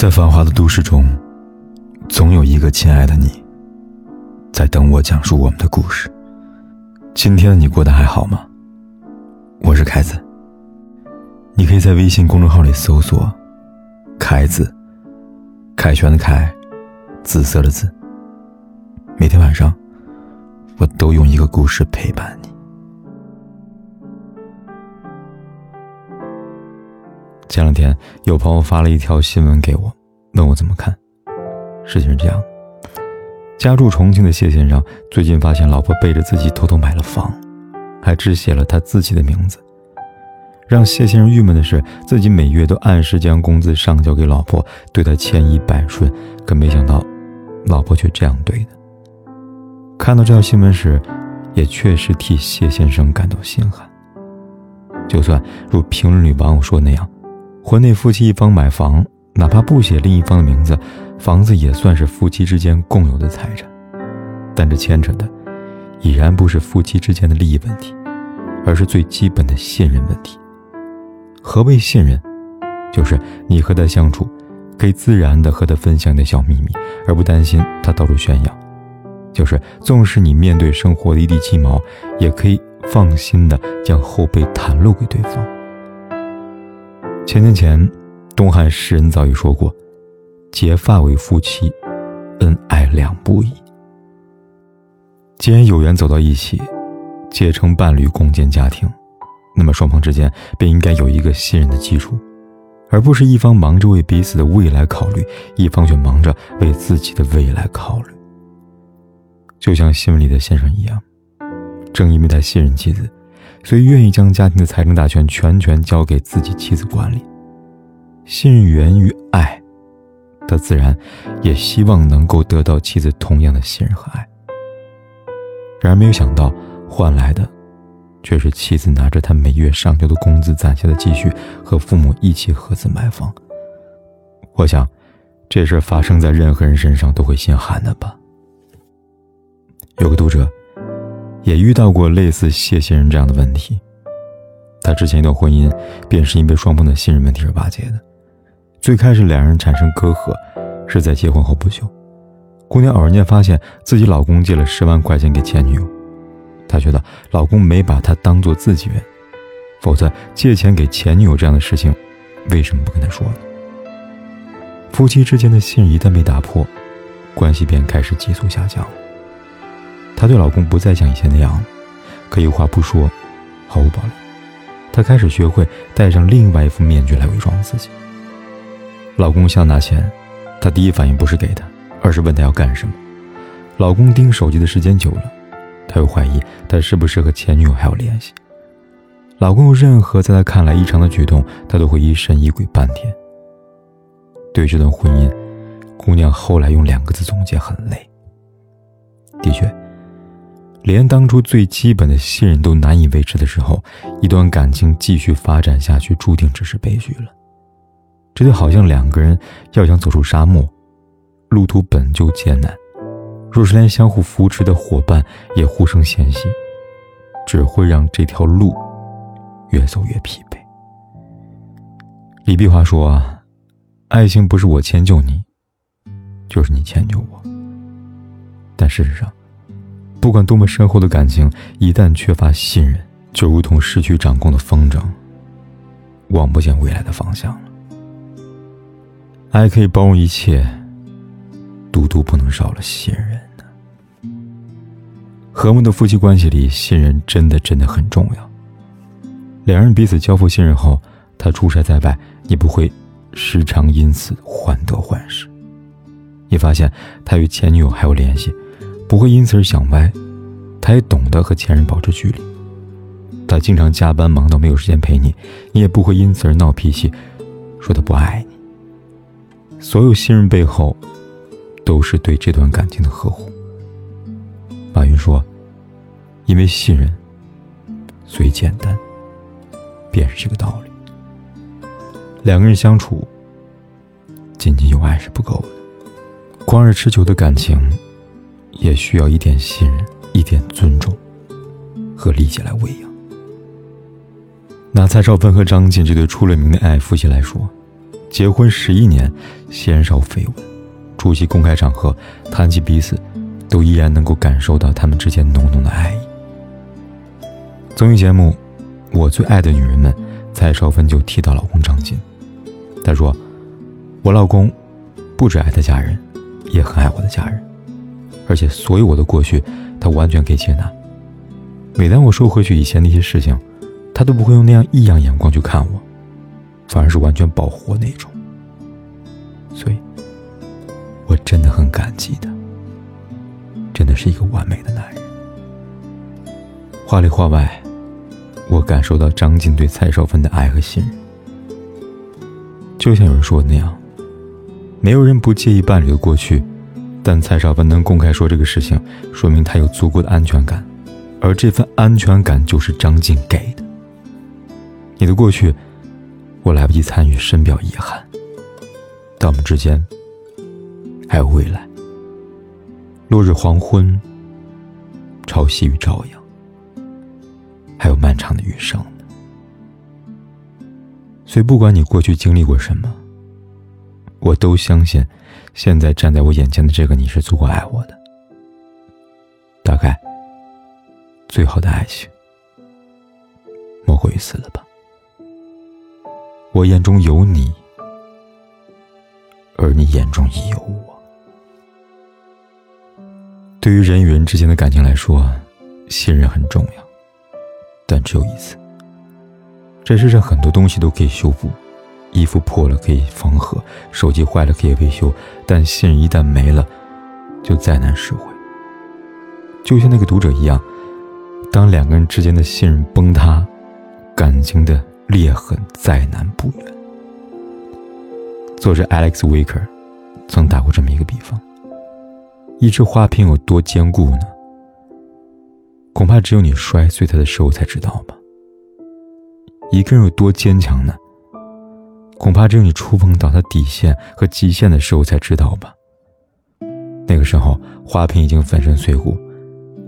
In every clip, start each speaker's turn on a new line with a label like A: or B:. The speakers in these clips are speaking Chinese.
A: 在繁华的都市中，总有一个亲爱的你，在等我讲述我们的故事。今天的你过得还好吗？我是凯子。你可以在微信公众号里搜索“凯子”，凯旋的凯，紫色的紫。每天晚上，我都用一个故事陪伴你。前两天有朋友发了一条新闻给我，问我怎么看。事情是这样：家住重庆的谢先生最近发现老婆背着自己偷偷买了房，还只写了他自己的名字。让谢先生郁闷的是，自己每月都按时将工资上交给老婆，对他千依百顺，可没想到，老婆却这样对的。看到这条新闻时，也确实替谢先生感到心寒。就算如评论里网友说那样。国内夫妻一方买房，哪怕不写另一方的名字，房子也算是夫妻之间共有的财产。但这牵扯的，已然不是夫妻之间的利益问题，而是最基本的信任问题。何谓信任？就是你和他相处，可以自然的和他分享你的小秘密，而不担心他到处炫耀；就是纵使你面对生活的一地鸡毛，也可以放心的将后背袒露给对方。千年前，东汉诗人早已说过：“结发为夫妻，恩爱两不疑。”既然有缘走到一起，结成伴侣，共建家庭，那么双方之间便应该有一个信任的基础，而不是一方忙着为彼此的未来考虑，一方却忙着为自己的未来考虑。就像新闻里的先生一样，正因为他信任妻子。所以，愿意将家庭的财政大权全权交给自己妻子管理。信任源于爱，他自然也希望能够得到妻子同样的信任和爱。然而，没有想到换来的，却是妻子拿着他每月上交的工资攒下的积蓄，和父母一起合资买房。我想，这事发生在任何人身上都会心寒的吧。有个读者。也遇到过类似谢先生这样的问题。他之前一段婚姻便是因为双方的信任问题而瓦解的。最开始两人产生隔阂，是在结婚后不久，姑娘偶然间发现自己老公借了十万块钱给前女友，她觉得老公没把她当做自己人，否则借钱给前女友这样的事情，为什么不跟她说呢？夫妻之间的信任一旦被打破，关系便开始急速下降。她对老公不再像以前那样，可以话不说，毫无保留。她开始学会戴上另外一副面具来伪装自己。老公想拿钱，她第一反应不是给他，而是问他要干什么。老公盯手机的时间久了，她又怀疑他是不是和前女友还有联系。老公有任何在她看来异常的举动，她都会疑神疑鬼半天。对这段婚姻，姑娘后来用两个字总结：很累。的确。连当初最基本的信任都难以维持的时候，一段感情继续发展下去，注定只是悲剧了。这就好像两个人要想走出沙漠，路途本就艰难，若是连相互扶持的伙伴也互生嫌隙，只会让这条路越走越疲惫。李碧华说：“啊，爱情不是我迁就你，就是你迁就我。”但事实上，不管多么深厚的感情，一旦缺乏信任，就如同失去掌控的风筝，望不见未来的方向了。爱可以包容一切，独独不能少了信任呢。和睦的夫妻关系里，信任真的真的很重要。两人彼此交付信任后，他出差在外，你不会时常因此患得患失。你发现他与前女友还有联系。不会因此而想歪，他也懂得和前任保持距离。他经常加班忙到没有时间陪你，你也不会因此而闹脾气，说他不爱你。所有信任背后，都是对这段感情的呵护。马云说：“因为信任，所以简单，便是这个道理。两个人相处，仅仅有爱是不够的，光是持久的感情。”也需要一点信任，一点尊重和理解来喂养。拿蔡少芬和张晋这对出了名的爱夫妻来说，结婚十一年，鲜少绯闻，出席公开场合，谈及彼此，都依然能够感受到他们之间浓浓的爱意。综艺节目《我最爱的女人们》，蔡少芬就提到老公张晋，她说：“我老公不只爱他家人，也很爱我的家人，而且所有我的过去，他完全可以接纳。每当我说回去以前那些事情，他都不会用那样异样眼光去看我。”反而是完全保护我那种，所以，我真的很感激他，真的是一个完美的男人。话里话外，我感受到张晋对蔡少芬的爱和信任，就像有人说的那样，没有人不介意伴侣的过去，但蔡少芬能公开说这个事情，说明她有足够的安全感，而这份安全感就是张晋给的。你的过去。我来不及参与，深表遗憾。但我们之间还有未来。落日黄昏，潮汐与朝阳，还有漫长的余生。所以，不管你过去经历过什么，我都相信，现在站在我眼前的这个你是足够爱我的。大概，最好的爱情，莫过于此了吧。我眼中有你，而你眼中也有我。对于人与人之间的感情来说，信任很重要，但只有一次。这世上很多东西都可以修复，衣服破了可以缝合，手机坏了可以维修，但信任一旦没了，就再难拾回。就像那个读者一样，当两个人之间的信任崩塌，感情的。裂痕再难不远。作者 Alex Wicker 曾打过这么一个比方：一只花瓶有多坚固呢？恐怕只有你摔碎它的时候才知道吧。一个人有多坚强呢？恐怕只有你触碰到他底线和极限的时候才知道吧。那个时候，花瓶已经粉身碎骨，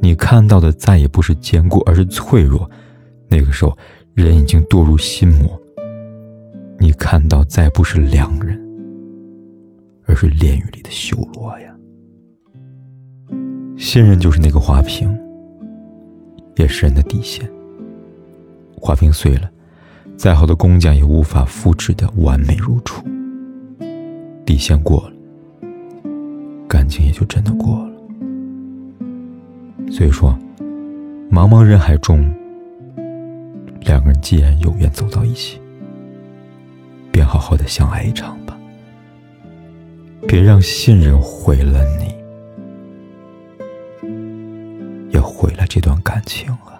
A: 你看到的再也不是坚固，而是脆弱。那个时候。人已经堕入心魔，你看到再不是良人，而是炼狱里的修罗呀。信任就是那个花瓶，也是人的底线。花瓶碎了，再好的工匠也无法复制的完美如初。底线过了，感情也就真的过了。所以说，茫茫人海中。两个人既然有缘走到一起，便好好的相爱一场吧。别让信任毁了你，也毁了这段感情啊！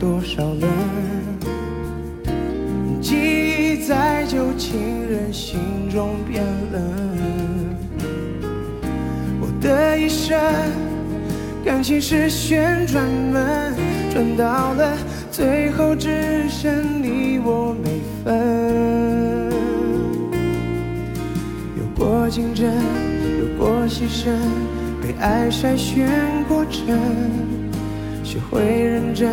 B: 多少人？记忆在旧情人心中变冷。我的一生。感情是旋转门，转到了最后只剩你我没分。有过竞争，有过牺牲，被爱筛选过程，学会认真，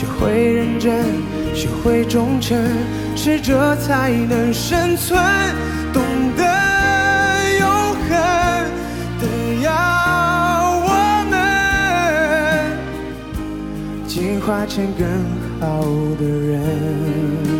B: 学会认真，学会忠诚，适者才能生存，懂得永恒的，要我们。进化成更好的人。